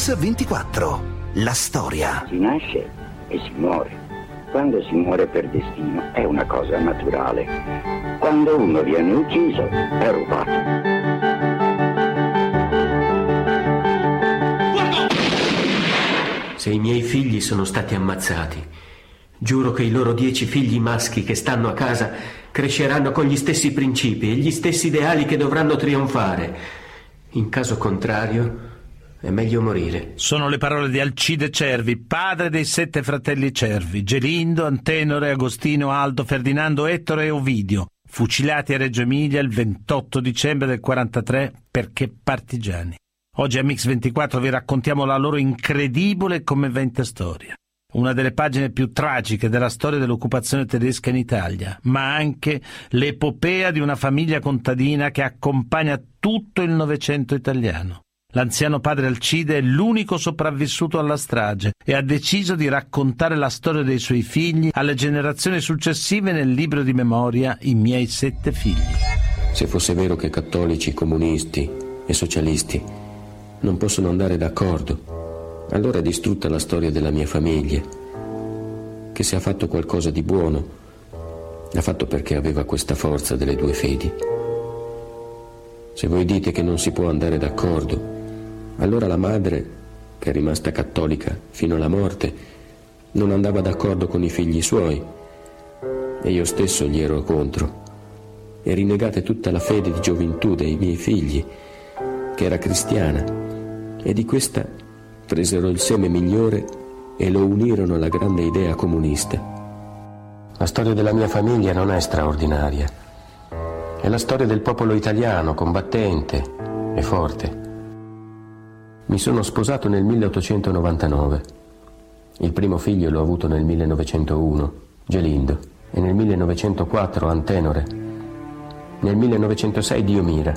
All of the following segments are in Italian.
Mix 24. La storia. Si nasce e si muore. Quando si muore per destino è una cosa naturale. Quando uno viene ucciso è rubato. Se i miei figli sono stati ammazzati, giuro che i loro dieci figli maschi che stanno a casa cresceranno con gli stessi principi e gli stessi ideali che dovranno trionfare. In caso contrario, è meglio morire. Sono le parole di Alcide Cervi, padre dei sette fratelli Cervi, Gelindo, Antenore, Agostino, Aldo, Ferdinando, Ettore e Ovidio, fucilati a Reggio Emilia il 28 dicembre del 43 perché partigiani. Oggi a Mix24 vi raccontiamo la loro incredibile e commovente storia. Una delle pagine più tragiche della storia dell'occupazione tedesca in Italia, ma anche l'epopea di una famiglia contadina che accompagna tutto il Novecento italiano. L'anziano padre Alcide è l'unico sopravvissuto alla strage e ha deciso di raccontare la storia dei suoi figli alle generazioni successive nel libro di memoria I miei sette figli. Se fosse vero che cattolici, comunisti e socialisti non possono andare d'accordo, allora è distrutta la storia della mia famiglia, che se ha fatto qualcosa di buono, l'ha fatto perché aveva questa forza delle due fedi. Se voi dite che non si può andare d'accordo, allora la madre, che è rimasta cattolica fino alla morte, non andava d'accordo con i figli suoi e io stesso gli ero contro. E rinnegate tutta la fede di gioventù dei miei figli, che era cristiana, e di questa presero il seme migliore e lo unirono alla grande idea comunista. La storia della mia famiglia non è straordinaria. È la storia del popolo italiano, combattente e forte. Mi sono sposato nel 1899. Il primo figlio l'ho avuto nel 1901, Gelindo, e nel 1904 Antenore. Nel 1906 Diomira.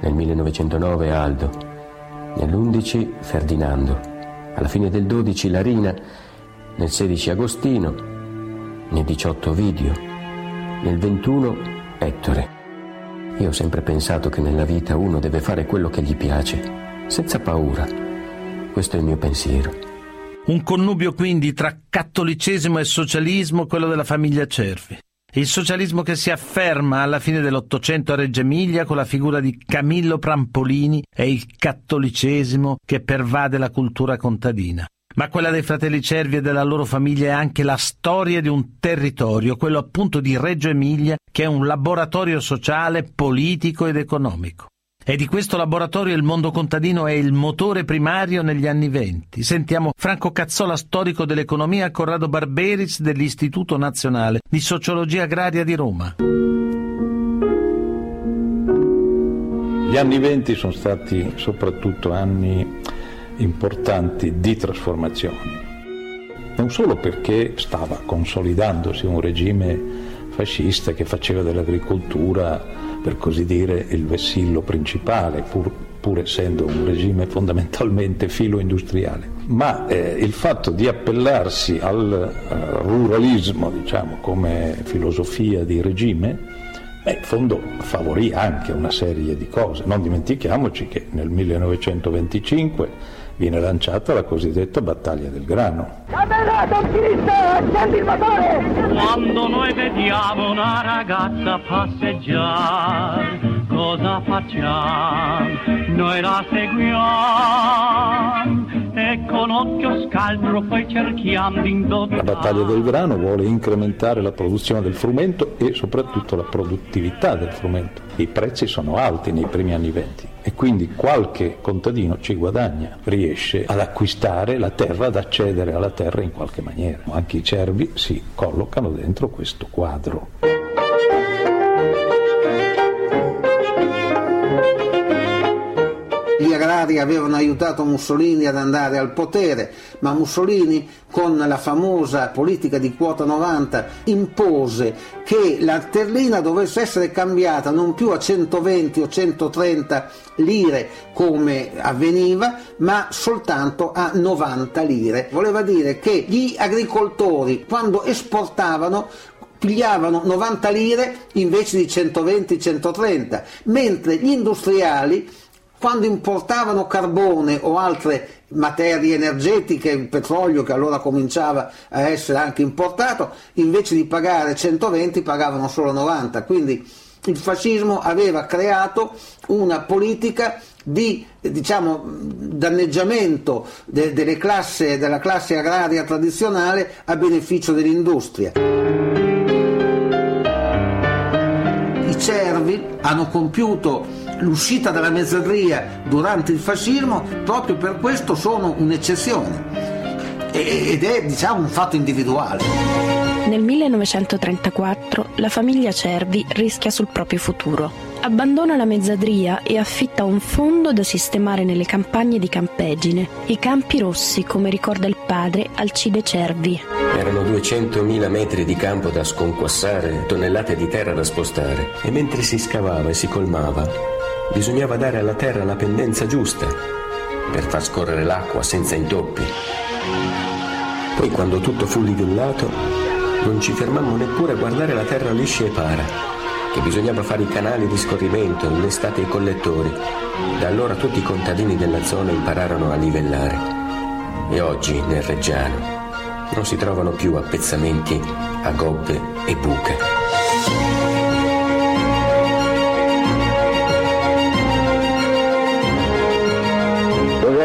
Nel 1909 Aldo nell'11 Ferdinando, alla fine del 12 Larina, nel 16 Agostino, nel 18 Ovidio, nel 21 Ettore. Io ho sempre pensato che nella vita uno deve fare quello che gli piace, senza paura. Questo è il mio pensiero. Un connubio quindi tra cattolicesimo e socialismo, quello della famiglia Cervi. Il socialismo che si afferma alla fine dell'Ottocento a Reggio Emilia con la figura di Camillo Prampolini e il cattolicesimo che pervade la cultura contadina. Ma quella dei fratelli Cervi e della loro famiglia è anche la storia di un territorio, quello appunto di Reggio Emilia, che è un laboratorio sociale, politico ed economico. E di questo laboratorio il mondo contadino è il motore primario negli anni venti. Sentiamo Franco Cazzola, storico dell'economia, Corrado Barberis dell'Istituto Nazionale di Sociologia Agraria di Roma. Gli anni venti sono stati soprattutto anni importanti di trasformazioni, non solo perché stava consolidandosi un regime fascista che faceva dell'agricoltura per così dire, il vessillo principale, pur, pur essendo un regime fondamentalmente filo-industriale. Ma eh, il fatto di appellarsi al uh, ruralismo, diciamo, come filosofia di regime, beh, in fondo favorì anche una serie di cose. Non dimentichiamoci che nel 1925 viene lanciata la cosiddetta battaglia del grano. Caperato, accendi il motore! Quando noi vediamo una ragazza passeggiare, cosa facciamo? Noi la seguiamo e con occhio scaltro poi cerchiamo di indottare. La battaglia del grano vuole incrementare la produzione del frumento e soprattutto la produttività del frumento. I prezzi sono alti nei primi anni venti e quindi qualche contadino ci guadagna, riesce ad acquistare la terra, ad accedere alla terra in qualche maniera. Anche i cervi si collocano dentro questo quadro. Agrari avevano aiutato Mussolini ad andare al potere, ma Mussolini con la famosa politica di quota 90 impose che la terlina dovesse essere cambiata non più a 120 o 130 lire come avveniva, ma soltanto a 90 lire. Voleva dire che gli agricoltori quando esportavano pigliavano 90 lire invece di 120-130, mentre gli industriali quando importavano carbone o altre materie energetiche, il petrolio che allora cominciava a essere anche importato, invece di pagare 120 pagavano solo 90. Quindi il fascismo aveva creato una politica di diciamo, danneggiamento de, classe, della classe agraria tradizionale a beneficio dell'industria. I cervi hanno compiuto l'uscita dalla mezzadria durante il fascismo, proprio per questo sono un'eccezione ed è diciamo un fatto individuale. Nel 1934 la famiglia Cervi rischia sul proprio futuro. Abbandona la mezzadria e affitta un fondo da sistemare nelle campagne di Campegine, i Campi Rossi, come ricorda il padre Alcide Cervi. Erano 200.000 metri di campo da sconquassare, tonnellate di terra da spostare, e mentre si scavava e si colmava, bisognava dare alla terra la pendenza giusta per far scorrere l'acqua senza intoppi. Poi quando tutto fu livellato, non ci fermammo neppure a guardare la terra liscia e para, che bisognava fare i canali di scorrimento, innestate i collettori. Da allora tutti i contadini della zona impararono a livellare. E oggi nel Reggiano non si trovano più appezzamenti a gobbe e buche.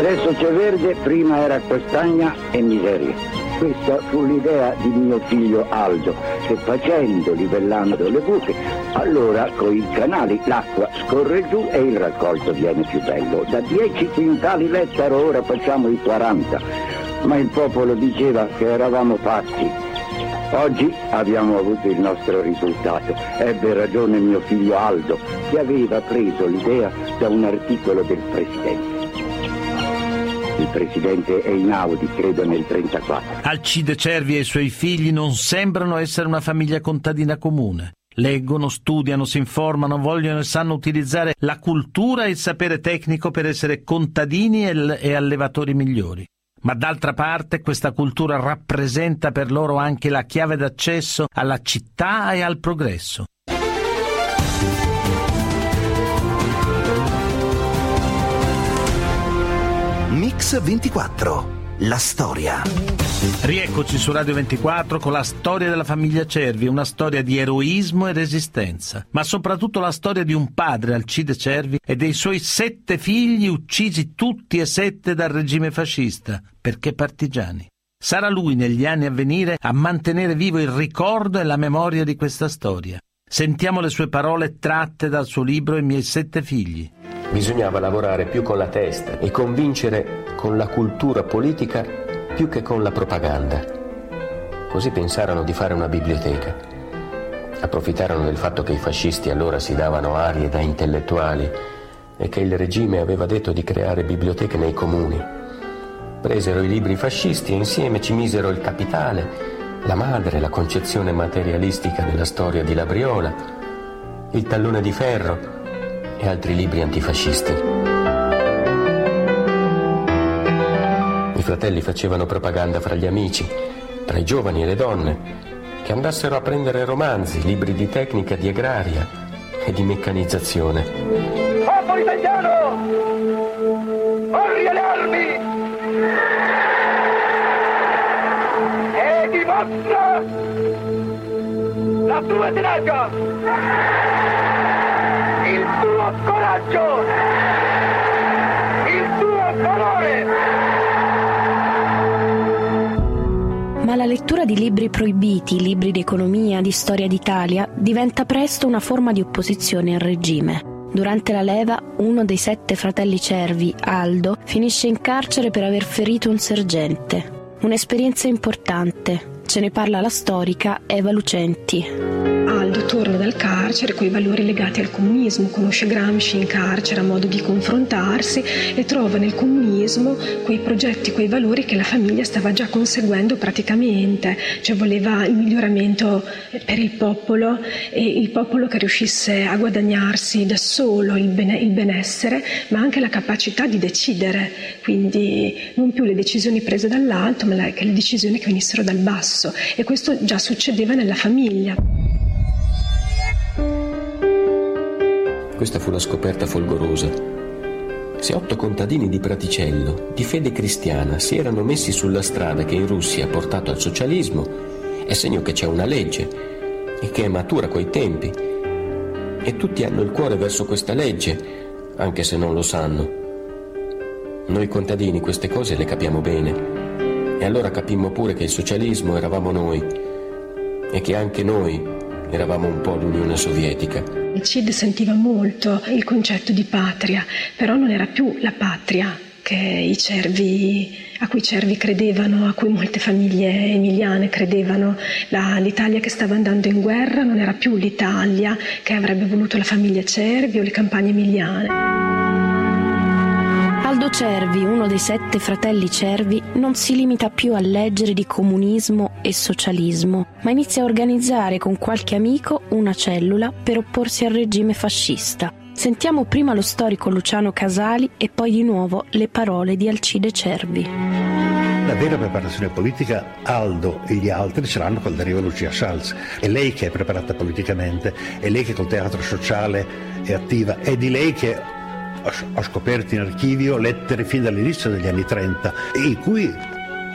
Adesso c'è verde, prima era castagna e miseria. Questa fu l'idea di mio figlio Aldo, che facendo, livellando le buche, allora con i canali l'acqua scorre giù e il raccolto viene più bello. Da 10 quintali l'ettaro ora facciamo i 40, ma il popolo diceva che eravamo pazzi. Oggi abbiamo avuto il nostro risultato. Ebbe ragione mio figlio Aldo, che aveva preso l'idea da un articolo del Presidente. Il presidente Einaudi, credo nel 1934. Alcide Cervi e i suoi figli non sembrano essere una famiglia contadina comune. Leggono, studiano, si informano, vogliono e sanno utilizzare la cultura e il sapere tecnico per essere contadini e allevatori migliori. Ma d'altra parte questa cultura rappresenta per loro anche la chiave d'accesso alla città e al progresso. Mix 24. La storia. Rieccoci su Radio 24 con la storia della famiglia Cervi, una storia di eroismo e resistenza, ma soprattutto la storia di un padre, Alcide Cervi, e dei suoi sette figli uccisi tutti e sette dal regime fascista, perché partigiani. Sarà lui negli anni a venire a mantenere vivo il ricordo e la memoria di questa storia. Sentiamo le sue parole tratte dal suo libro I miei sette figli. Bisognava lavorare più con la testa e convincere con la cultura politica più che con la propaganda. Così pensarono di fare una biblioteca. Approfittarono del fatto che i fascisti allora si davano arie da intellettuali e che il regime aveva detto di creare biblioteche nei comuni. Presero i libri fascisti e insieme ci misero il capitale, la madre, la concezione materialistica della storia di Labriola, il tallone di ferro e altri libri antifascisti. I fratelli facevano propaganda fra gli amici, tra i giovani e le donne, che andassero a prendere romanzi, libri di tecnica, di agraria e di meccanizzazione. Popolo italiano! Corri alle armi! E dimostra la tua tenacia! Tuo coraggio, il tuo valore. Ma la lettura di libri proibiti, libri di economia, di storia d'Italia, diventa presto una forma di opposizione al regime. Durante la leva, uno dei sette fratelli cervi, Aldo, finisce in carcere per aver ferito un sergente. Un'esperienza importante. Ce ne parla la storica Eva Lucenti. Aldo torna dal carcere con i valori legati al comunismo, conosce Gramsci in carcere a modo di confrontarsi e trova nel comunismo quei progetti, quei valori che la famiglia stava già conseguendo praticamente, cioè voleva il miglioramento per il popolo e il popolo che riuscisse a guadagnarsi da solo il, bene, il benessere, ma anche la capacità di decidere, quindi non più le decisioni prese dall'alto, ma le decisioni che venissero dal basso. E questo già succedeva nella famiglia. Questa fu la scoperta folgorosa. Se otto contadini di Praticello, di fede cristiana, si erano messi sulla strada che in Russia ha portato al socialismo, è segno che c'è una legge e che è matura coi tempi. E tutti hanno il cuore verso questa legge, anche se non lo sanno. Noi contadini queste cose le capiamo bene. E allora capimmo pure che il socialismo eravamo noi e che anche noi eravamo un po' l'Unione Sovietica. CID sentiva molto il concetto di patria, però non era più la patria cervi, a cui i cervi credevano, a cui molte famiglie emiliane credevano. La, L'Italia che stava andando in guerra non era più l'Italia che avrebbe voluto la famiglia Cervi o le campagne emiliane. Aldo Cervi, uno dei sette fratelli Cervi, non si limita più a leggere di comunismo e socialismo, ma inizia a organizzare con qualche amico una cellula per opporsi al regime fascista. Sentiamo prima lo storico Luciano Casali e poi di nuovo le parole di Alcide Cervi. La vera preparazione politica Aldo e gli altri ce l'hanno quando arriva Lucia Schalz. È lei che è preparata politicamente, è lei che col teatro sociale è attiva, è di lei che ho scoperto in archivio lettere fin dall'inizio degli anni 30, in cui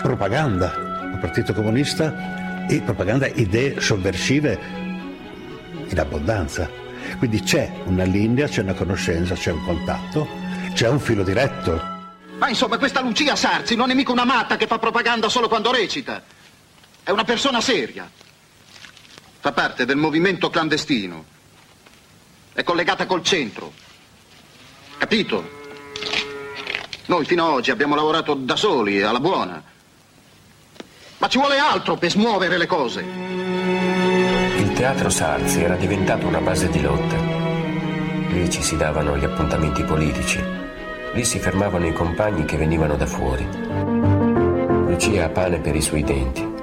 propaganda del Partito Comunista e propaganda idee sovversive in abbondanza. Quindi c'è una linea, c'è una conoscenza, c'è un contatto, c'è un filo diretto. Ma insomma, questa Lucia Sarzi non è mica una matta che fa propaganda solo quando recita. È una persona seria. Fa parte del movimento clandestino. È collegata col centro. Capito? Noi fino ad oggi abbiamo lavorato da soli, alla buona. Ma ci vuole altro per smuovere le cose. Il teatro Sarzi era diventato una base di lotta. Lì ci si davano gli appuntamenti politici. Lì si fermavano i compagni che venivano da fuori. Lucia ha pane per i suoi denti.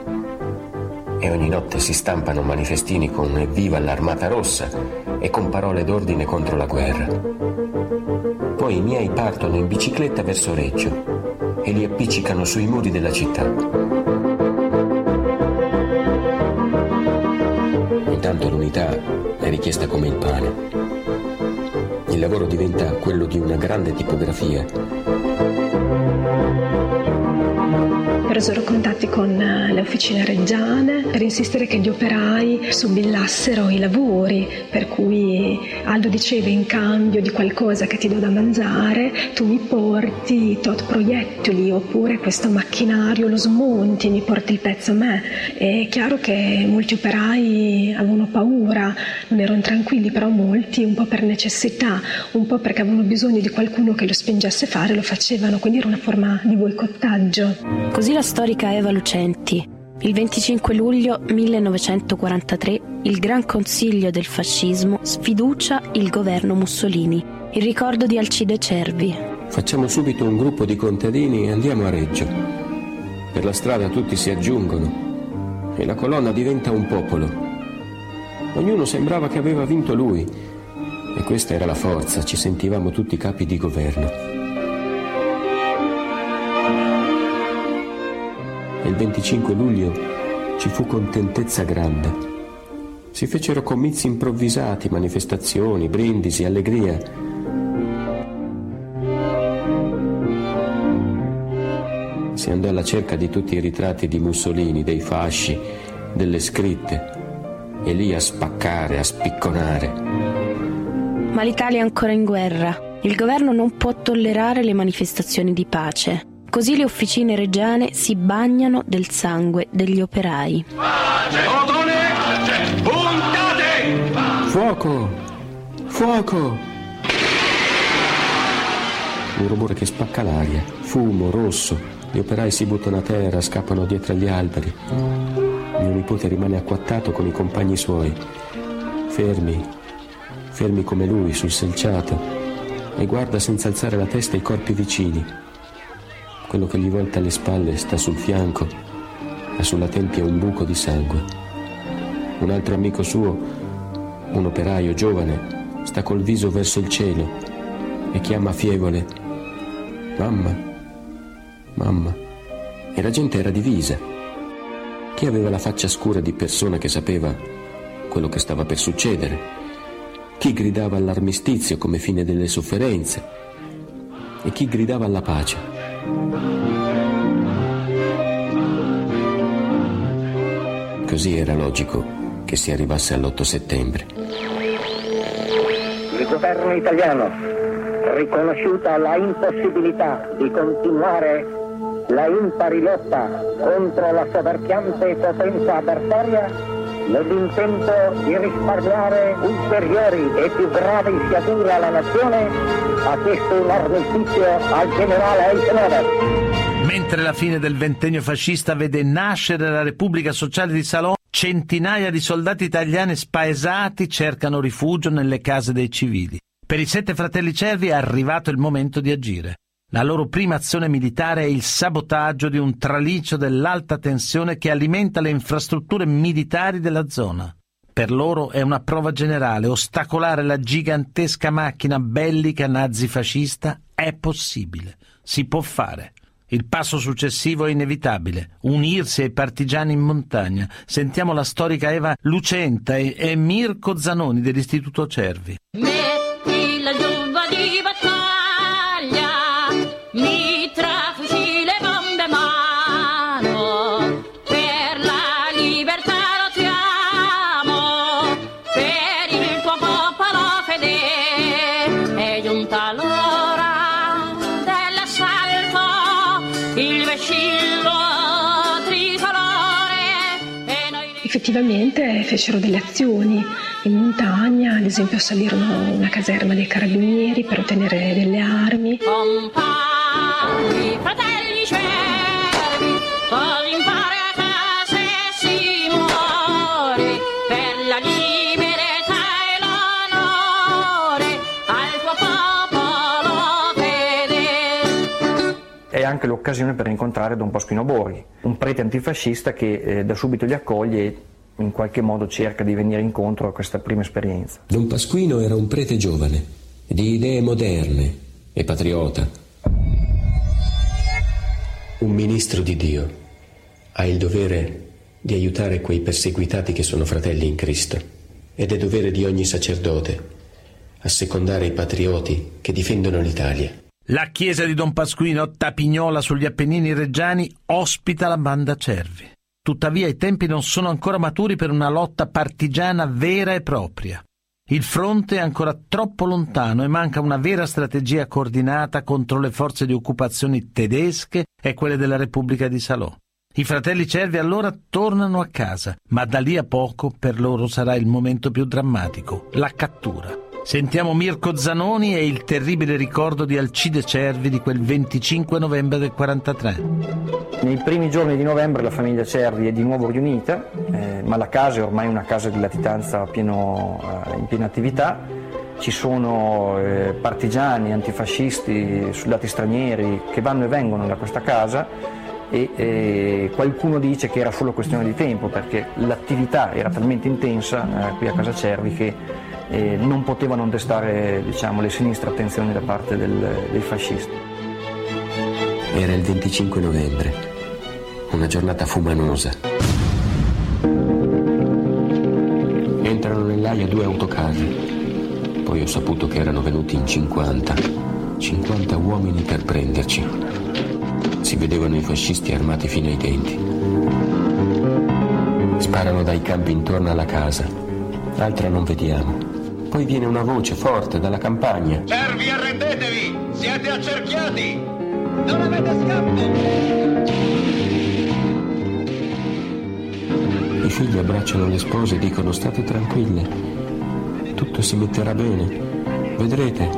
E ogni notte si stampano manifestini con Evviva l'Armata Rossa e con parole d'ordine contro la guerra. Poi i miei partono in bicicletta verso Reggio e li appiccicano sui muri della città. Intanto l'unità è richiesta come il pane. Il lavoro diventa quello di una grande tipografia presero contatti con eh, le officine reggiane per insistere che gli operai subillassero i lavori, per cui Aldo diceva in cambio di qualcosa che ti do da mangiare, tu mi porti tot proiettili oppure questo macchinario lo smonti, mi porti il pezzo a me. È chiaro che molti operai avevano paura, non erano tranquilli, però molti un po' per necessità, un po' perché avevano bisogno di qualcuno che lo spingesse a fare, lo facevano, quindi era una forma di boicottaggio. Così la storica Eva Lucenti. Il 25 luglio 1943 il Gran Consiglio del Fascismo sfiducia il governo Mussolini. Il ricordo di Alcide Cervi. Facciamo subito un gruppo di contadini e andiamo a Reggio. Per la strada tutti si aggiungono e la colonna diventa un popolo. Ognuno sembrava che aveva vinto lui e questa era la forza, ci sentivamo tutti capi di governo. E il 25 luglio ci fu contentezza grande. Si fecero comizi improvvisati, manifestazioni, brindisi, allegria. Si andò alla cerca di tutti i ritratti di Mussolini, dei fasci, delle scritte, e lì a spaccare, a spicconare. Ma l'Italia è ancora in guerra. Il governo non può tollerare le manifestazioni di pace. Così le officine reggiane si bagnano del sangue degli operai. Ordine! Puntate! Fuoco! Fuoco! Un rumore che spacca l'aria, fumo rosso, gli operai si buttano a terra, scappano dietro agli alberi. Mio nipote rimane acquattato con i compagni suoi, fermi, fermi come lui sul selciato, e guarda senza alzare la testa i corpi vicini. Quello che gli volta le spalle sta sul fianco, ha sulla tempia un buco di sangue. Un altro amico suo, un operaio giovane, sta col viso verso il cielo e chiama fievole Mamma, mamma. E la gente era divisa. Chi aveva la faccia scura di persona che sapeva quello che stava per succedere. Chi gridava all'armistizio come fine delle sofferenze e chi gridava alla pace. Così era logico che si arrivasse all'8 settembre. Il governo italiano, riconosciuta la impossibilità di continuare la impari lotta contro la soverchiante potenza avversaria, nell'intento di risparmiare ulteriori e più gravi sciagure alla nazione, ha chiesto un armistizio al generale Eisenhower. Mentre la fine del ventennio fascista vede nascere la Repubblica Sociale di Salò, centinaia di soldati italiani spaesati cercano rifugio nelle case dei civili. Per i sette fratelli Cervi è arrivato il momento di agire. La loro prima azione militare è il sabotaggio di un traliccio dell'alta tensione che alimenta le infrastrutture militari della zona. Per loro è una prova generale, ostacolare la gigantesca macchina bellica nazifascista è possibile, si può fare. Il passo successivo è inevitabile, unirsi ai partigiani in montagna. Sentiamo la storica Eva Lucenta e, e Mirko Zanoni dell'Istituto Cervi. Metti la giubba di battaglia, Effettivamente fecero delle azioni in montagna, ad esempio salirono una caserma dei carabinieri per ottenere delle armi. compagni, fratelli cervi, così impara a casa si muore per la libertà e l'onore al tuo popolo fedele. È anche l'occasione per incontrare Don Pasquino Borghi, un prete antifascista che eh, da subito li accoglie e in qualche modo cerca di venire incontro a questa prima esperienza. Don Pasquino era un prete giovane, di idee moderne e patriota. Un ministro di Dio ha il dovere di aiutare quei perseguitati che sono fratelli in Cristo ed è dovere di ogni sacerdote assecondare i patrioti che difendono l'Italia. La chiesa di Don Pasquino, Tapignola sugli Appennini reggiani, ospita la banda Cervi. Tuttavia i tempi non sono ancora maturi per una lotta partigiana vera e propria. Il fronte è ancora troppo lontano e manca una vera strategia coordinata contro le forze di occupazione tedesche e quelle della Repubblica di Salò. I fratelli Cervi allora tornano a casa, ma da lì a poco per loro sarà il momento più drammatico, la cattura. Sentiamo Mirko Zanoni e il terribile ricordo di Alcide Cervi di quel 25 novembre del 43. Nei primi giorni di novembre la famiglia Cervi è di nuovo riunita, eh, ma la casa è ormai una casa di latitanza pieno, eh, in piena attività. Ci sono eh, partigiani, antifascisti, soldati stranieri che vanno e vengono da questa casa e eh, qualcuno dice che era solo questione di tempo perché l'attività era talmente intensa eh, qui a casa Cervi che eh, non poteva non destare diciamo, le sinistre attenzioni da parte del- dei fascisti. Era il 25 novembre, una giornata fumanosa. Entrano nell'aia due autocarri. Poi ho saputo che erano venuti in 50. 50 uomini per prenderci. Si vedevano i fascisti armati fino ai denti. Sparano dai campi intorno alla casa. Altra non vediamo. Poi viene una voce forte dalla campagna. Cervi, arrendetevi! Siete accerchiati! Non avete scampo! I figli abbracciano le spose e dicono state tranquille, tutto si metterà bene. Vedrete,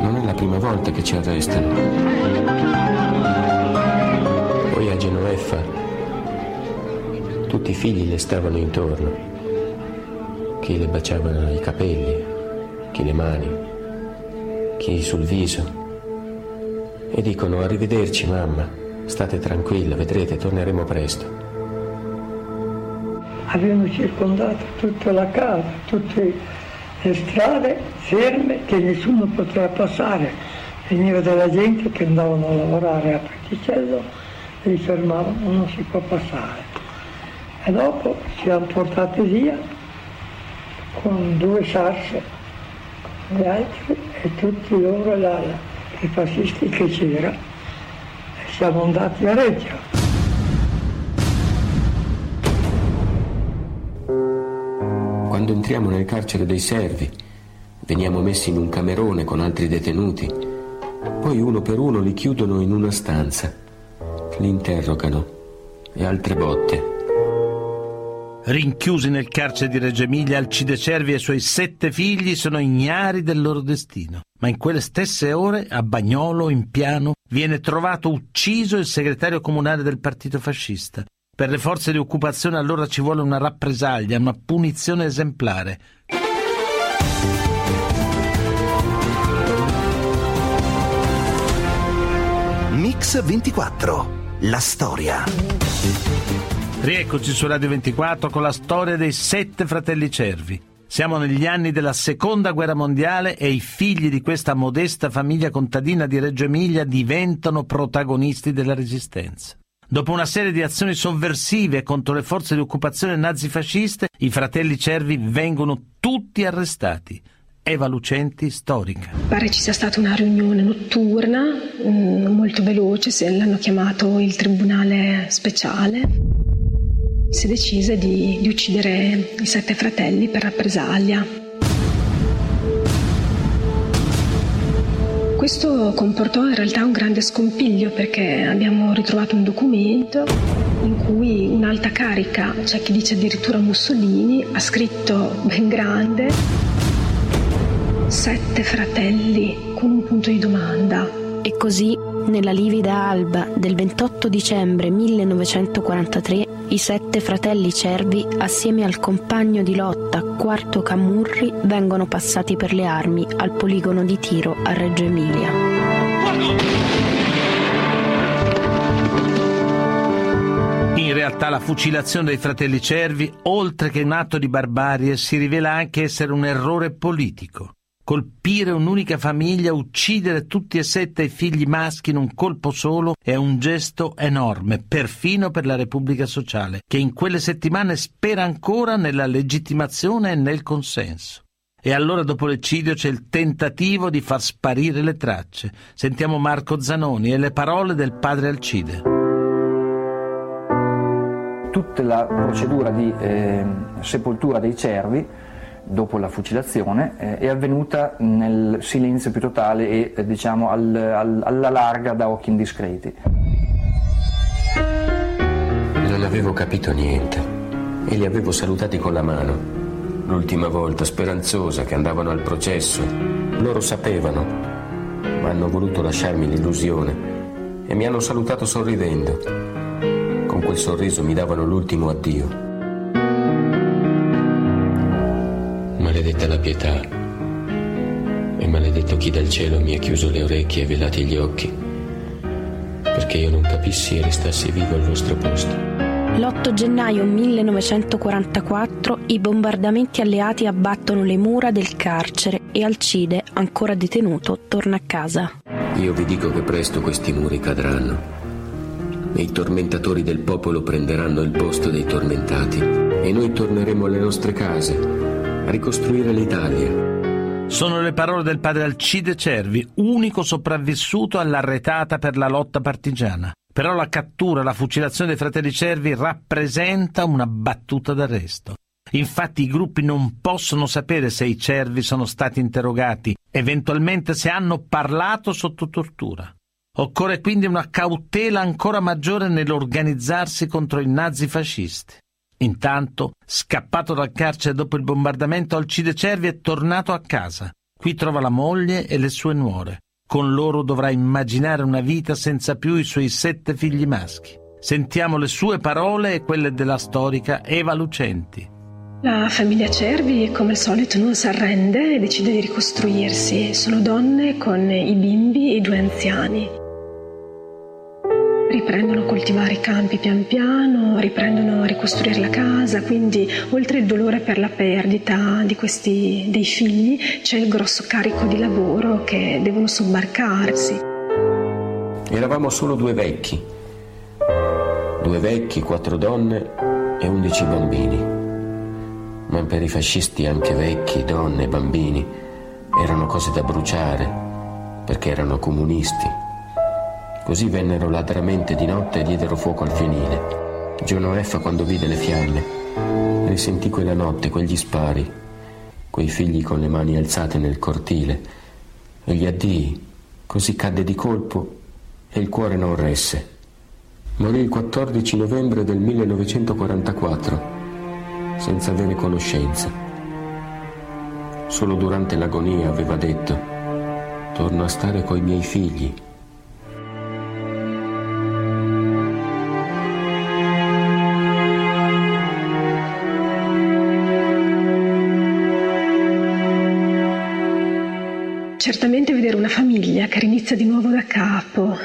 non è la prima volta che ci arrestano. Poi a Genoveffa tutti i figli le stavano intorno, chi le baciava i capelli, chi le mani, chi sul viso. E dicono arrivederci mamma, state tranquilla, vedrete, torneremo presto. avevano circondato tutta la casa, tutte le strade ferme che nessuno poteva passare. Veniva della gente che andavano a lavorare a Praticello e li fermavano, non si può passare. E dopo ci hanno portati via con due sarse, gli altri e tutti loro là, i fascisti che c'era e siamo andati a Reggio. Quando entriamo nel carcere dei servi, veniamo messi in un camerone con altri detenuti, poi uno per uno li chiudono in una stanza, li interrogano e altre botte. Rinchiusi nel carcere di Reggio Emilia, Alcide Cervi e i suoi sette figli sono ignari del loro destino. Ma in quelle stesse ore, a Bagnolo, in piano, viene trovato ucciso il segretario comunale del partito fascista. Per le forze di occupazione allora ci vuole una rappresaglia, una punizione esemplare. Mix 24. La storia. Rieccoci su Radio 24 con la storia dei sette fratelli cervi. Siamo negli anni della seconda guerra mondiale e i figli di questa modesta famiglia contadina di Reggio Emilia diventano protagonisti della resistenza. Dopo una serie di azioni sovversive contro le forze di occupazione nazifasciste, i fratelli cervi vengono tutti arrestati. Eva Lucenti, storica. Pare ci sia stata una riunione notturna, mm, molto veloce, l'hanno chiamato il tribunale speciale. Si decise di, di uccidere i sette fratelli per rappresaglia. Questo comportò in realtà un grande scompiglio perché abbiamo ritrovato un documento in cui un'alta carica, c'è chi dice addirittura Mussolini, ha scritto ben grande sette fratelli con un punto di domanda. E così, nella livida alba del 28 dicembre 1943, i sette fratelli cervi, assieme al compagno di lotta Quarto Camurri, vengono passati per le armi al poligono di tiro a Reggio Emilia. In realtà la fucilazione dei fratelli cervi, oltre che un atto di barbarie, si rivela anche essere un errore politico. Colpire un'unica famiglia, uccidere tutti e sette i figli maschi in un colpo solo è un gesto enorme, perfino per la Repubblica Sociale, che in quelle settimane spera ancora nella legittimazione e nel consenso. E allora dopo l'eccidio c'è il tentativo di far sparire le tracce. Sentiamo Marco Zanoni e le parole del padre Alcide. Tutta la procedura di eh, sepoltura dei cervi dopo la fucilazione eh, è avvenuta nel silenzio più totale e eh, diciamo al, al, alla larga da occhi indiscreti. Non avevo capito niente e li avevo salutati con la mano. L'ultima volta, speranzosa, che andavano al processo. Loro sapevano, ma hanno voluto lasciarmi l'illusione e mi hanno salutato sorridendo. Con quel sorriso mi davano l'ultimo addio. Maledetta la pietà. E maledetto chi dal cielo mi ha chiuso le orecchie e velati gli occhi, perché io non capissi e restassi vivo al vostro posto. L'8 gennaio 1944 i bombardamenti alleati abbattono le mura del carcere e Alcide, ancora detenuto, torna a casa. Io vi dico che presto questi muri cadranno. E i tormentatori del popolo prenderanno il posto dei tormentati. E noi torneremo alle nostre case ricostruire l'Italia. Sono le parole del padre Alcide Cervi, unico sopravvissuto all'arretata per la lotta partigiana. Però la cattura, la fucilazione dei fratelli Cervi rappresenta una battuta d'arresto. Infatti i gruppi non possono sapere se i cervi sono stati interrogati, eventualmente se hanno parlato sotto tortura. Occorre quindi una cautela ancora maggiore nell'organizzarsi contro i nazifascisti. Intanto, scappato dal carcere dopo il bombardamento, Alcide Cervi è tornato a casa. Qui trova la moglie e le sue nuore. Con loro dovrà immaginare una vita senza più i suoi sette figli maschi. Sentiamo le sue parole e quelle della storica Eva Lucenti. La famiglia Cervi, come al solito, non si arrende e decide di ricostruirsi. Sono donne con i bimbi e i due anziani. Riprendono a coltivare i campi pian piano, riprendono a ricostruire la casa, quindi oltre il dolore per la perdita di questi, dei figli c'è il grosso carico di lavoro che devono sobbarcarsi. Eravamo solo due vecchi, due vecchi, quattro donne e undici bambini. Ma per i fascisti anche vecchi, donne e bambini erano cose da bruciare perché erano comunisti. Così vennero ladramente di notte e diedero fuoco al fienile. F, quando vide le fiamme, risentì quella notte quegli spari, quei figli con le mani alzate nel cortile, e gli addii, così cadde di colpo e il cuore non resse. Morì il 14 novembre del 1944, senza avere conoscenza. Solo durante l'agonia aveva detto, torno a stare coi miei figli. Certamente vedere una famiglia che rinizia di nuovo da capo,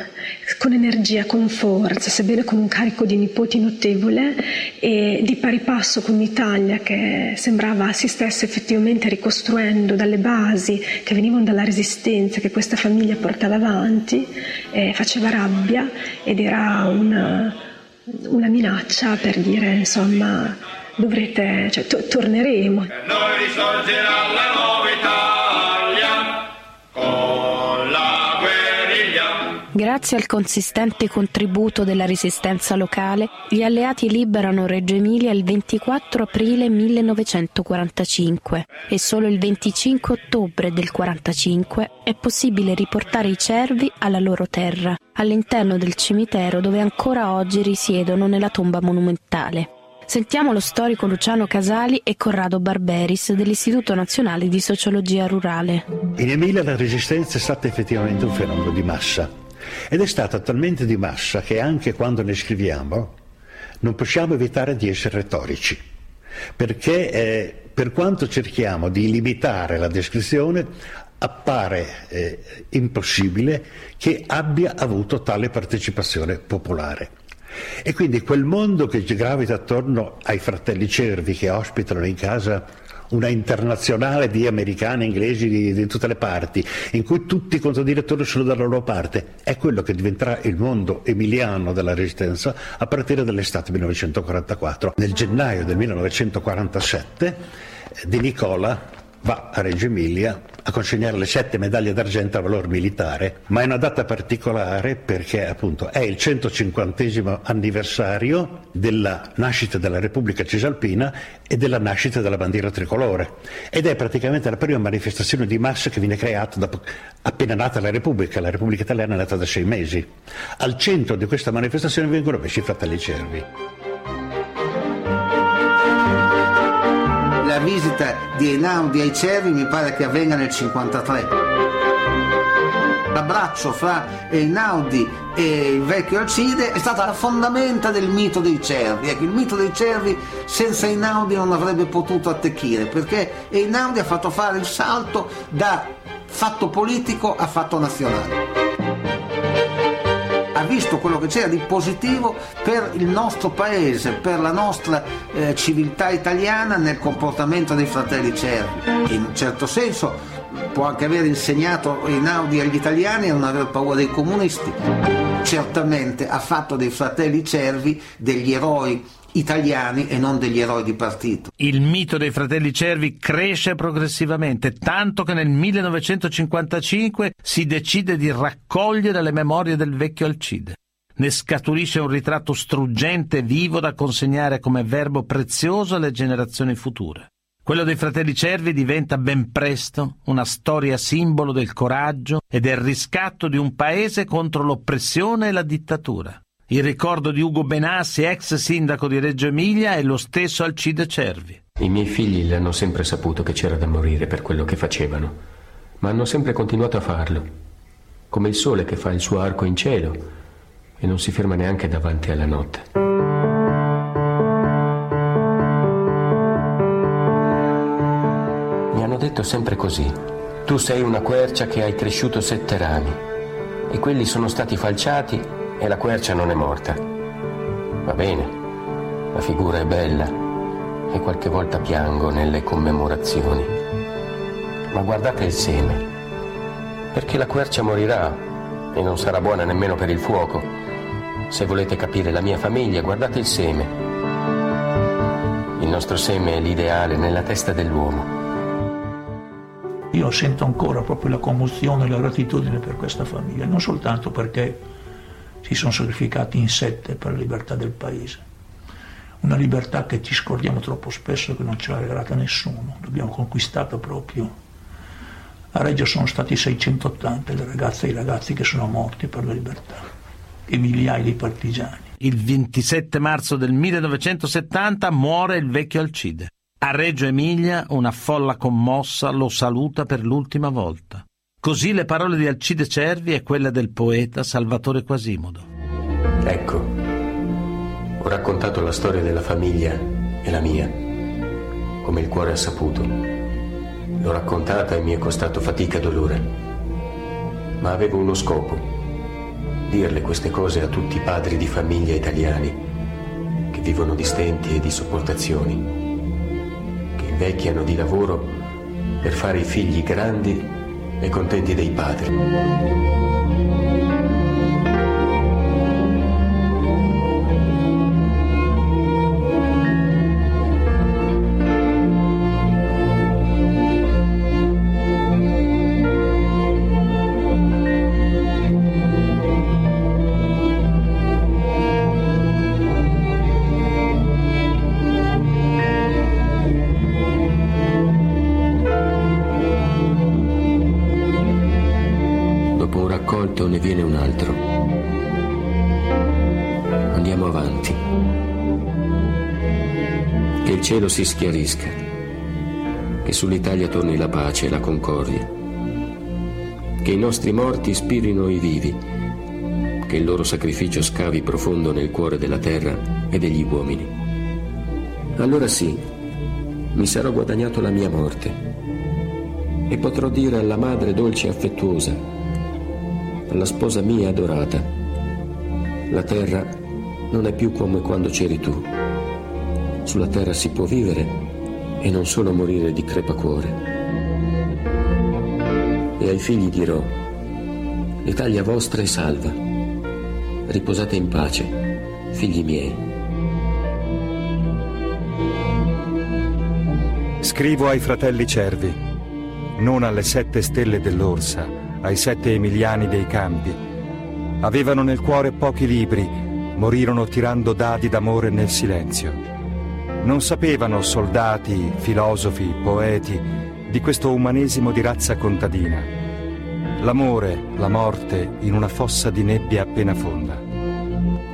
con energia, con forza, sebbene con un carico di nipoti notevole e di pari passo con l'Italia che sembrava si stesse effettivamente ricostruendo dalle basi che venivano dalla resistenza che questa famiglia portava avanti, eh, faceva rabbia ed era una, una minaccia per dire insomma dovrete, cioè, to- torneremo. Noi risorgerà la nuova Grazie al consistente contributo della resistenza locale, gli alleati liberano Reggio Emilia il 24 aprile 1945 e solo il 25 ottobre del 45 è possibile riportare i cervi alla loro terra, all'interno del cimitero dove ancora oggi risiedono nella tomba monumentale. Sentiamo lo storico Luciano Casali e Corrado Barberis dell'Istituto Nazionale di Sociologia Rurale. In Emilia la resistenza è stata effettivamente un fenomeno di massa ed è stata talmente di massa che anche quando ne scriviamo non possiamo evitare di essere retorici, perché eh, per quanto cerchiamo di limitare la descrizione appare eh, impossibile che abbia avuto tale partecipazione popolare. E quindi quel mondo che gravita attorno ai fratelli cervi che ospitano in casa una internazionale di americani, inglesi di, di, tutte le parti, in cui tutti i contadirettori sono dalla loro parte, è quello che diventerà il mondo emiliano della resistenza a partire dall'estate 1944. Nel gennaio del 1947 eh, Di Nicola va a Reggio Emilia a consegnare le sette medaglie d'argento a valor militare, ma è una data particolare perché appunto è il 150 anniversario della nascita della Repubblica Cisalpina e della nascita della bandiera tricolore ed è praticamente la prima manifestazione di massa che viene creata dopo appena nata la Repubblica, la Repubblica Italiana è nata da sei mesi. Al centro di questa manifestazione vengono messi i fratelli Cervi. Visita di Einaudi ai Cervi mi pare che avvenga nel 53. L'abbraccio fra Einaudi e il vecchio Alcide è stata la fondamenta del mito dei cervi. Ecco, il mito dei cervi senza Einaudi non avrebbe potuto attecchire perché Einaudi ha fatto fare il salto da fatto politico a fatto nazionale visto quello che c'era di positivo per il nostro paese, per la nostra eh, civiltà italiana nel comportamento dei fratelli Cervi. In un certo senso può anche aver insegnato Einaudi agli italiani a non aver paura dei comunisti. Certamente ha fatto dei fratelli Cervi degli eroi italiani e non degli eroi di partito. Il mito dei fratelli Cervi cresce progressivamente, tanto che nel 1955 si decide di raccogliere le memorie del vecchio Alcide. Ne scaturisce un ritratto struggente e vivo da consegnare come verbo prezioso alle generazioni future. Quello dei fratelli Cervi diventa ben presto una storia simbolo del coraggio e del riscatto di un paese contro l'oppressione e la dittatura. Il ricordo di Ugo Benassi, ex sindaco di Reggio Emilia, è lo stesso Alcide Cervi. I miei figli l'hanno sempre saputo che c'era da morire per quello che facevano, ma hanno sempre continuato a farlo, come il sole che fa il suo arco in cielo e non si ferma neanche davanti alla notte. Mi hanno detto sempre così, tu sei una quercia che hai cresciuto sette rami e quelli sono stati falciati e la quercia non è morta. Va bene, la figura è bella e qualche volta piango nelle commemorazioni. Ma guardate il seme, perché la quercia morirà e non sarà buona nemmeno per il fuoco. Se volete capire la mia famiglia, guardate il seme. Il nostro seme è l'ideale nella testa dell'uomo. Io sento ancora proprio la commozione e la gratitudine per questa famiglia, non soltanto perché si sono sacrificati in sette per la libertà del paese, una libertà che ci scordiamo troppo spesso che non ce l'ha regalata nessuno, l'abbiamo conquistata proprio. A Reggio sono stati 680 le ragazze e i ragazzi che sono morti per la libertà e migliaia di partigiani. Il 27 marzo del 1970 muore il vecchio Alcide. A Reggio Emilia una folla commossa lo saluta per l'ultima volta. Così le parole di Alcide Cervi e quelle del poeta Salvatore Quasimodo. Ecco, ho raccontato la storia della famiglia e la mia, come il cuore ha saputo. L'ho raccontata e mi è costato fatica e dolore. Ma avevo uno scopo, dirle queste cose a tutti i padri di famiglia italiani che vivono di stenti e di sopportazioni, che invecchiano di lavoro per fare i figli grandi e contenti dei padri. Si schiarisca. Che sull'Italia torni la pace e la concordia. Che i nostri morti ispirino i vivi. Che il loro sacrificio scavi profondo nel cuore della terra e degli uomini. Allora sì, mi sarò guadagnato la mia morte e potrò dire alla madre dolce e affettuosa, alla sposa mia adorata, la terra non è più come quando c'eri tu. Sulla terra si può vivere e non solo morire di crepacuore. E ai figli dirò, l'Italia vostra è salva, riposate in pace, figli miei. Scrivo ai fratelli Cervi, non alle sette stelle dell'Orsa, ai sette emiliani dei campi. Avevano nel cuore pochi libri, morirono tirando dadi d'amore nel silenzio. Non sapevano soldati, filosofi, poeti di questo umanesimo di razza contadina. L'amore, la morte in una fossa di nebbia appena fonda.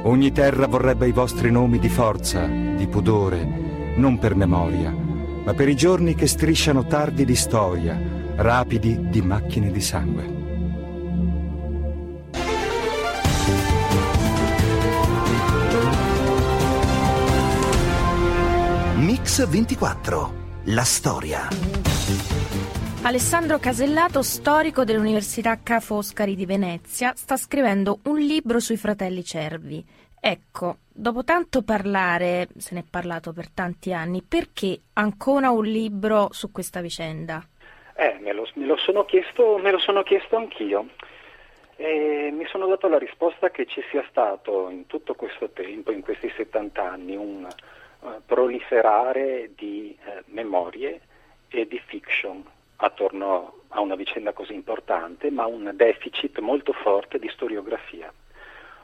Ogni terra vorrebbe i vostri nomi di forza, di pudore, non per memoria, ma per i giorni che strisciano tardi di storia, rapidi di macchine di sangue. Mix 24. La storia. Alessandro Casellato, storico dell'Università Ca' Foscari di Venezia, sta scrivendo un libro sui fratelli Cervi. Ecco, dopo tanto parlare, se ne è parlato per tanti anni, perché ancora un libro su questa vicenda? Eh, me lo, me lo sono chiesto, me lo sono chiesto anch'io. E mi sono dato la risposta che ci sia stato in tutto questo tempo, in questi 70 anni, un proliferare di uh, memorie e di fiction attorno a una vicenda così importante, ma un deficit molto forte di storiografia,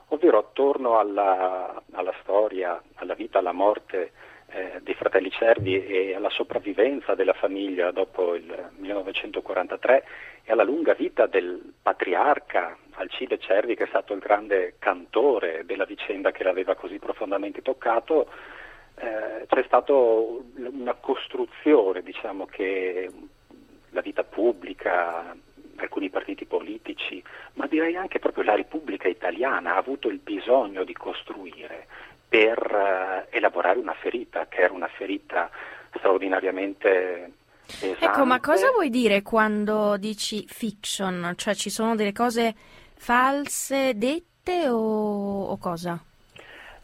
ovvero attorno alla, alla storia, alla vita, alla morte eh, dei fratelli Cervi e alla sopravvivenza della famiglia dopo il 1943 e alla lunga vita del patriarca Alcide Cervi, che è stato il grande cantore della vicenda che l'aveva così profondamente toccato, eh, c'è stata una costruzione, diciamo che la vita pubblica, alcuni partiti politici, ma direi anche proprio la Repubblica italiana ha avuto il bisogno di costruire per uh, elaborare una ferita, che era una ferita straordinariamente pesante. Ecco, ma cosa vuoi dire quando dici fiction? Cioè ci sono delle cose false dette o, o cosa?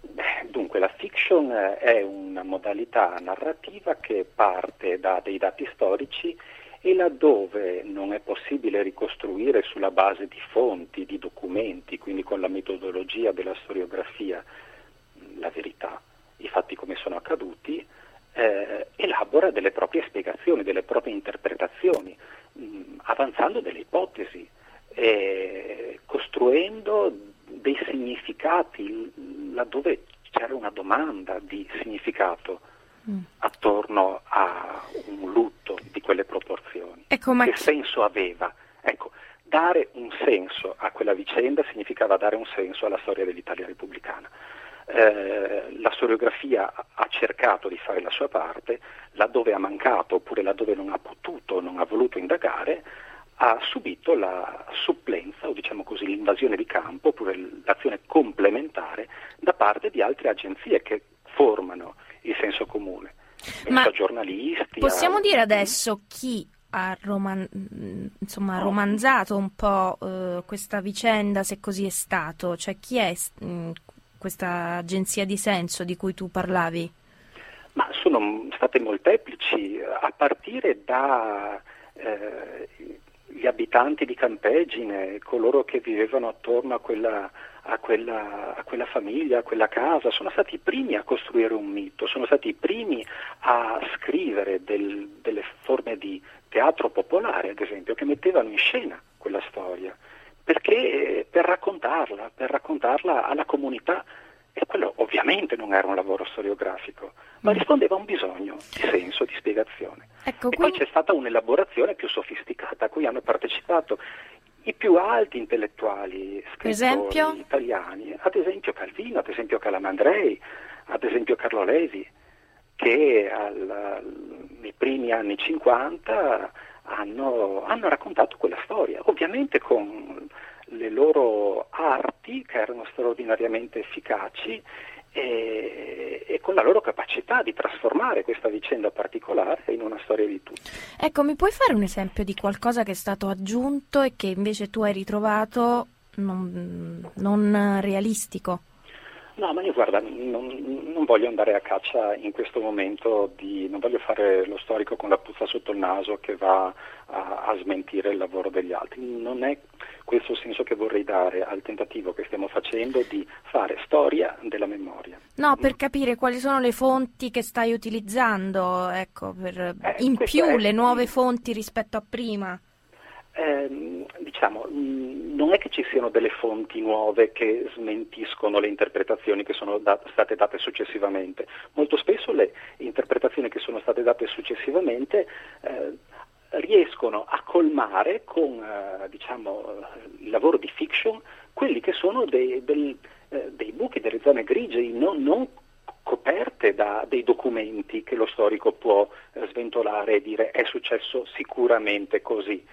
Beh, dunque, la fiction è una modalità narrativa che parte da dei dati storici e laddove non è possibile ricostruire sulla base di fonti, di documenti, quindi con la metodologia della storiografia, la verità, i fatti come sono accaduti, eh, elabora delle proprie spiegazioni, delle proprie interpretazioni, mh, avanzando delle ipotesi, e costruendo dei significati laddove c'era una domanda di significato Mm. attorno a un lutto di quelle proporzioni. Ecco, che chi- senso aveva? Ecco, dare un senso a quella vicenda significava dare un senso alla storia dell'Italia repubblicana. Eh, la storiografia ha cercato di fare la sua parte, laddove ha mancato oppure laddove non ha potuto, non ha voluto indagare, ha subito la supplenza o diciamo così l'invasione di campo oppure l'azione complementare da parte di altre agenzie che formano il senso comune. Ma Penso a giornalisti, Possiamo a- dire adesso chi ha roman- mm, insomma, romanzato un po' eh, questa vicenda, se così è stato? Cioè chi è mm, questa agenzia di senso di cui tu parlavi? Ma sono state molteplici, a partire da eh, gli abitanti di Campegine, coloro che vivevano attorno a quella, a, quella, a quella famiglia, a quella casa, sono stati i primi a costruire un mito, sono stati i primi a scrivere del- delle forme di teatro popolare, ad esempio, che mettevano in scena quella storia, perché per raccontarla, per raccontarla alla comunità e quello ovviamente non era un lavoro storiografico, ma rispondeva a un bisogno di senso, di spiegazione. Ecco, e poi c'è stata un'elaborazione più sofisticata a cui hanno partecipato i più alti intellettuali scrittori esempio? italiani, ad esempio Calvino, ad esempio Calamandrei, ad esempio Carlo Levi, che al- nei primi anni 50 hanno, hanno raccontato quella storia, ovviamente con le loro arti che erano straordinariamente efficaci e, e con la loro capacità di trasformare questa vicenda particolare in una storia di tutti. Ecco, mi puoi fare un esempio di qualcosa che è stato aggiunto e che invece tu hai ritrovato non, non realistico? No, ma io guarda, non, non voglio andare a caccia in questo momento di, non voglio fare lo storico con la puzza sotto il naso che va a, a smentire il lavoro degli altri. Non è questo il senso che vorrei dare al tentativo che stiamo facendo di fare storia della memoria. No, per capire quali sono le fonti che stai utilizzando, ecco, per, in questo più è- le nuove fonti rispetto a prima. Ehm, diciamo, mh, non è che ci siano delle fonti nuove che smentiscono le interpretazioni che sono da- state date successivamente. Molto spesso le interpretazioni che sono state date successivamente eh, riescono a colmare con eh, diciamo, il lavoro di fiction quelli che sono dei, del- eh, dei buchi, delle zone grigie, non, non coperte da dei documenti che lo storico può eh, sventolare e dire è successo sicuramente così.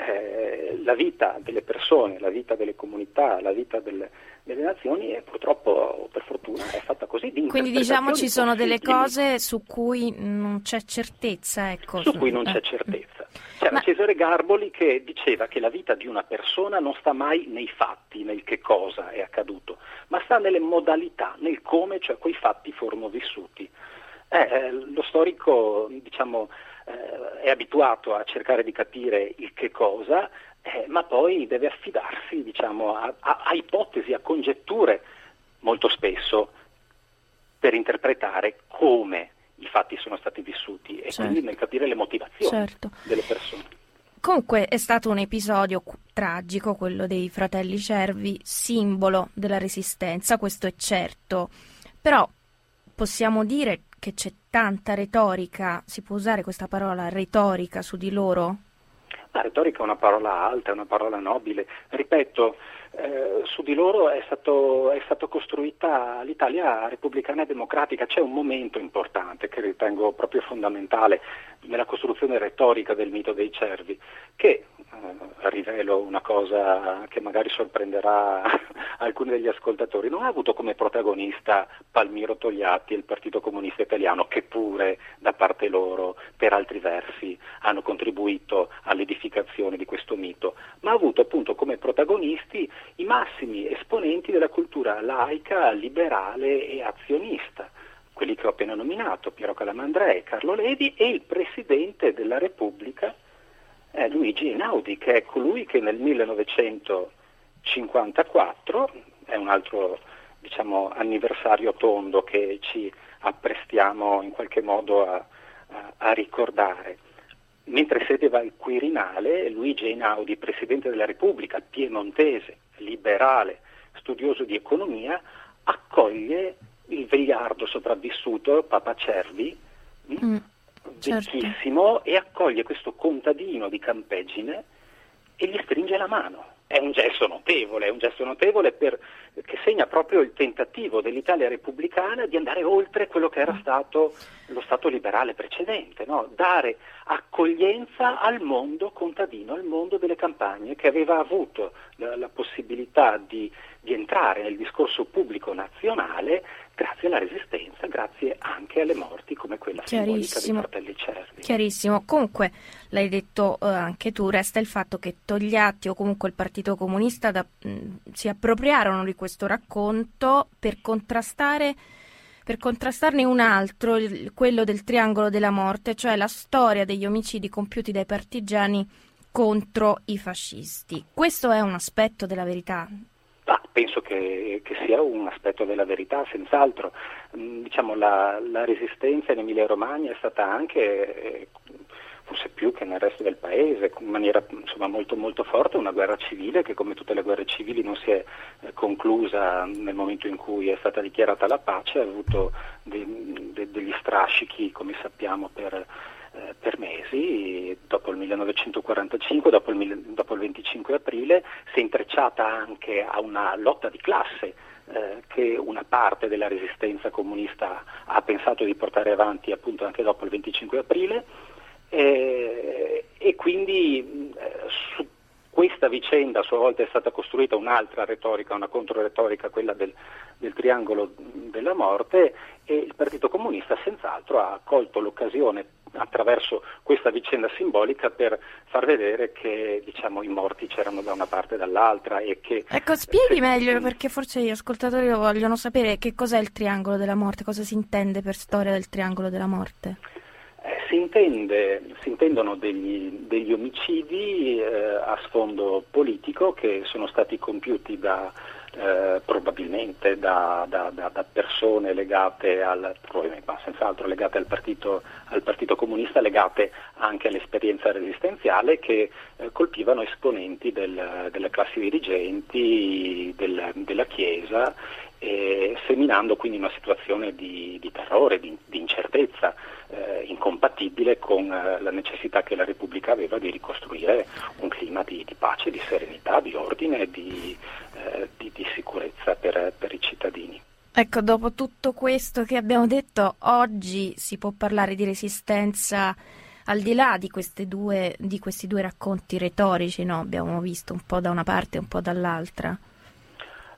Eh, la vita delle persone, la vita delle comunità, la vita del- delle nazioni è purtroppo, o per fortuna, è fatta così. Di Quindi diciamo ci sono delle cose su cui non c'è certezza, ecco. su cui non eh. c'è certezza. C'era Cesare Garboli che diceva che la vita di una persona non sta mai nei fatti, nel che cosa è accaduto, ma sta nelle modalità, nel come cioè quei fatti furono vissuti. Eh, eh, lo storico diciamo, eh, è abituato a cercare di capire il che cosa, eh, ma poi deve affidarsi diciamo, a, a- a ipotesi, a congetture molto spesso per interpretare come i fatti sono stati vissuti e Certo. quindi nel capire le motivazioni Certo. delle persone. Comunque è stato un episodio tragico, quello dei fratelli Cervi, simbolo della resistenza, questo è certo. Però possiamo dire che c'è tanta retorica, si può usare questa parola retorica su di loro? La retorica è una parola alta, è una parola nobile. Ripeto, eh, su di loro è, stato, è stata costruita l'Italia repubblicana e democratica. C'è un momento importante che ritengo proprio fondamentale nella costruzione retorica del mito dei cervi, che eh, rivelo una cosa che magari sorprenderà alcuni degli ascoltatori, non ha avuto come protagonista Palmiro Togliatti e il Partito Comunista Italiano, che pure da parte loro, per altri versi, hanno contribuito all'edificazione di questo mito, ma ha avuto appunto come protagonisti i massimi esponenti della cultura laica, liberale e azionista quelli che ho appena nominato, Piero Calamandrei, Carlo Levi e il Presidente della Repubblica, eh, Luigi Einaudi, che è colui che nel 1954, è un altro diciamo, anniversario tondo che ci apprestiamo in qualche modo a, a- a ricordare, mentre sedeva al Quirinale, Luigi Einaudi, Presidente della Repubblica, piemontese, liberale, studioso di economia, accoglie il vegliardo sopravvissuto, Papa Cervi, Mm, certo. vecchissimo, e accoglie questo contadino di Campeggine e gli stringe la mano. È un gesto notevole, è un gesto notevole per- che segna proprio il tentativo dell'Italia repubblicana di andare oltre quello che era stato lo Stato liberale precedente, no? dare accoglienza al mondo contadino, al mondo delle campagne, che aveva avuto la, la possibilità di, di entrare nel discorso pubblico nazionale grazie alla resistenza, grazie anche alle morti come quella simbolica dei fratelli Cervi. Chiarissimo. Comunque, l'hai detto eh, anche tu, resta il fatto che Togliatti o comunque il Partito Comunista da- mh, si appropriarono di questo racconto per contrastare per contrastarne un altro, il- quello del triangolo della morte, cioè la storia degli omicidi compiuti dai partigiani contro i fascisti. Questo è un aspetto della verità. Ah, penso che, che sia un aspetto della verità, senz'altro. Mm, Diciamo, la, la resistenza in Emilia-Romagna è stata anche, eh, forse più che nel resto del paese, in maniera insomma, molto, molto forte, una guerra civile che come tutte le guerre civili non si è eh, conclusa nel momento in cui è stata dichiarata la pace, ha avuto de- de- degli strascichi, come sappiamo, per, per mesi, dopo il 1945, dopo il, dopo il 25 aprile, si è intrecciata anche a una lotta di classe eh, che una parte della resistenza comunista ha pensato di portare avanti appunto anche dopo il 25 aprile. Eh, e quindi eh, su questa vicenda a sua volta è stata costruita un'altra retorica, una controretorica, quella del, del triangolo della morte e il Partito Comunista senz'altro ha colto l'occasione attraverso questa vicenda simbolica per far vedere che diciamo, i morti c'erano da una parte e dall'altra e che Ecco, spieghi meglio perché forse gli ascoltatori lo vogliono sapere che cos'è il triangolo della morte, cosa si intende per storia del triangolo della morte. Eh, si, intende- si intendono degli, degli omicidi eh, a sfondo politico che sono stati compiuti da, eh, probabilmente da, da- da- persone legate al, legate al partito, al Partito Comunista, legate anche all'esperienza resistenziale che eh, colpivano esponenti del- delle classi dirigenti, del- della Chiesa e seminando quindi una situazione di, di terrore, di, di incertezza eh, incompatibile con eh, la necessità che la Repubblica aveva di ricostruire un clima di, di pace, di serenità, di ordine e di, eh, di- di sicurezza per, per i cittadini. Ecco, dopo tutto questo che abbiamo detto, oggi si può parlare di resistenza al di là di, due, di questi due racconti retorici, no? Abbiamo visto un po' da una parte e un po' dall'altra.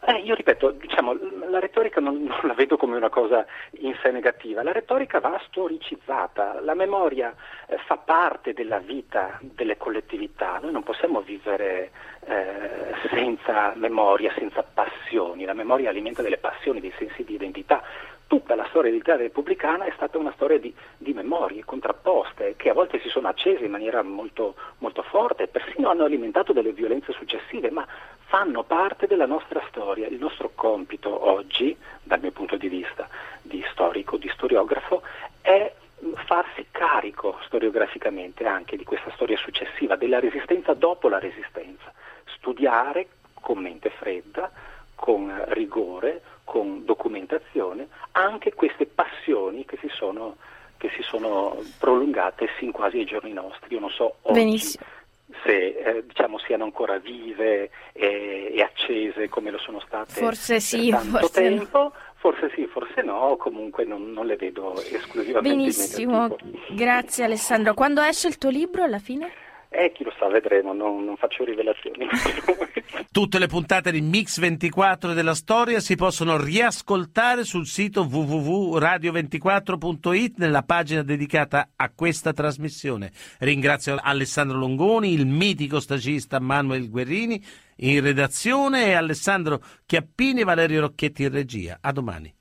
Eh, io ripeto, diciamo, la retorica non, non la vedo come una cosa in sé negativa, la retorica va storicizzata, la memoria eh, fa parte della vita delle collettività, noi non possiamo vivere eh, senza memoria, senza passioni, la memoria alimenta delle passioni, dei sensi di identità. Tutta la storia dell'Italia repubblicana è stata una storia di, di memorie contrapposte che a volte si sono accese in maniera molto, molto forte, persino hanno alimentato delle violenze successive, ma fanno parte della nostra storia. Il nostro compito oggi, dal mio punto di vista di storico, di storiografo, è farsi carico storiograficamente anche di questa storia successiva, della resistenza dopo la resistenza, studiare con mente fredda, con rigore, con documentazione, anche queste passioni che si sono, che si sono prolungate sin quasi ai giorni nostri. Io non so oggi Benissimo. Se eh, diciamo, siano ancora vive e, e accese come lo sono state Forse per sì, tanto forse no. tempo. Forse sì, forse no, comunque non, non le vedo esclusivamente Benissimo, grazie Alessandro. Quando esce il tuo libro alla fine? Eh, chi lo sa, vedremo, non, non faccio rivelazioni. Tutte le puntate di Mix 24 della storia si possono riascoltare sul sito www.radio24.it nella pagina dedicata a questa trasmissione. Ringrazio Alessandro Longoni, il mitico stagista Manuel Guerrini in redazione e Alessandro Chiappini e Valerio Rocchetti in regia. A domani.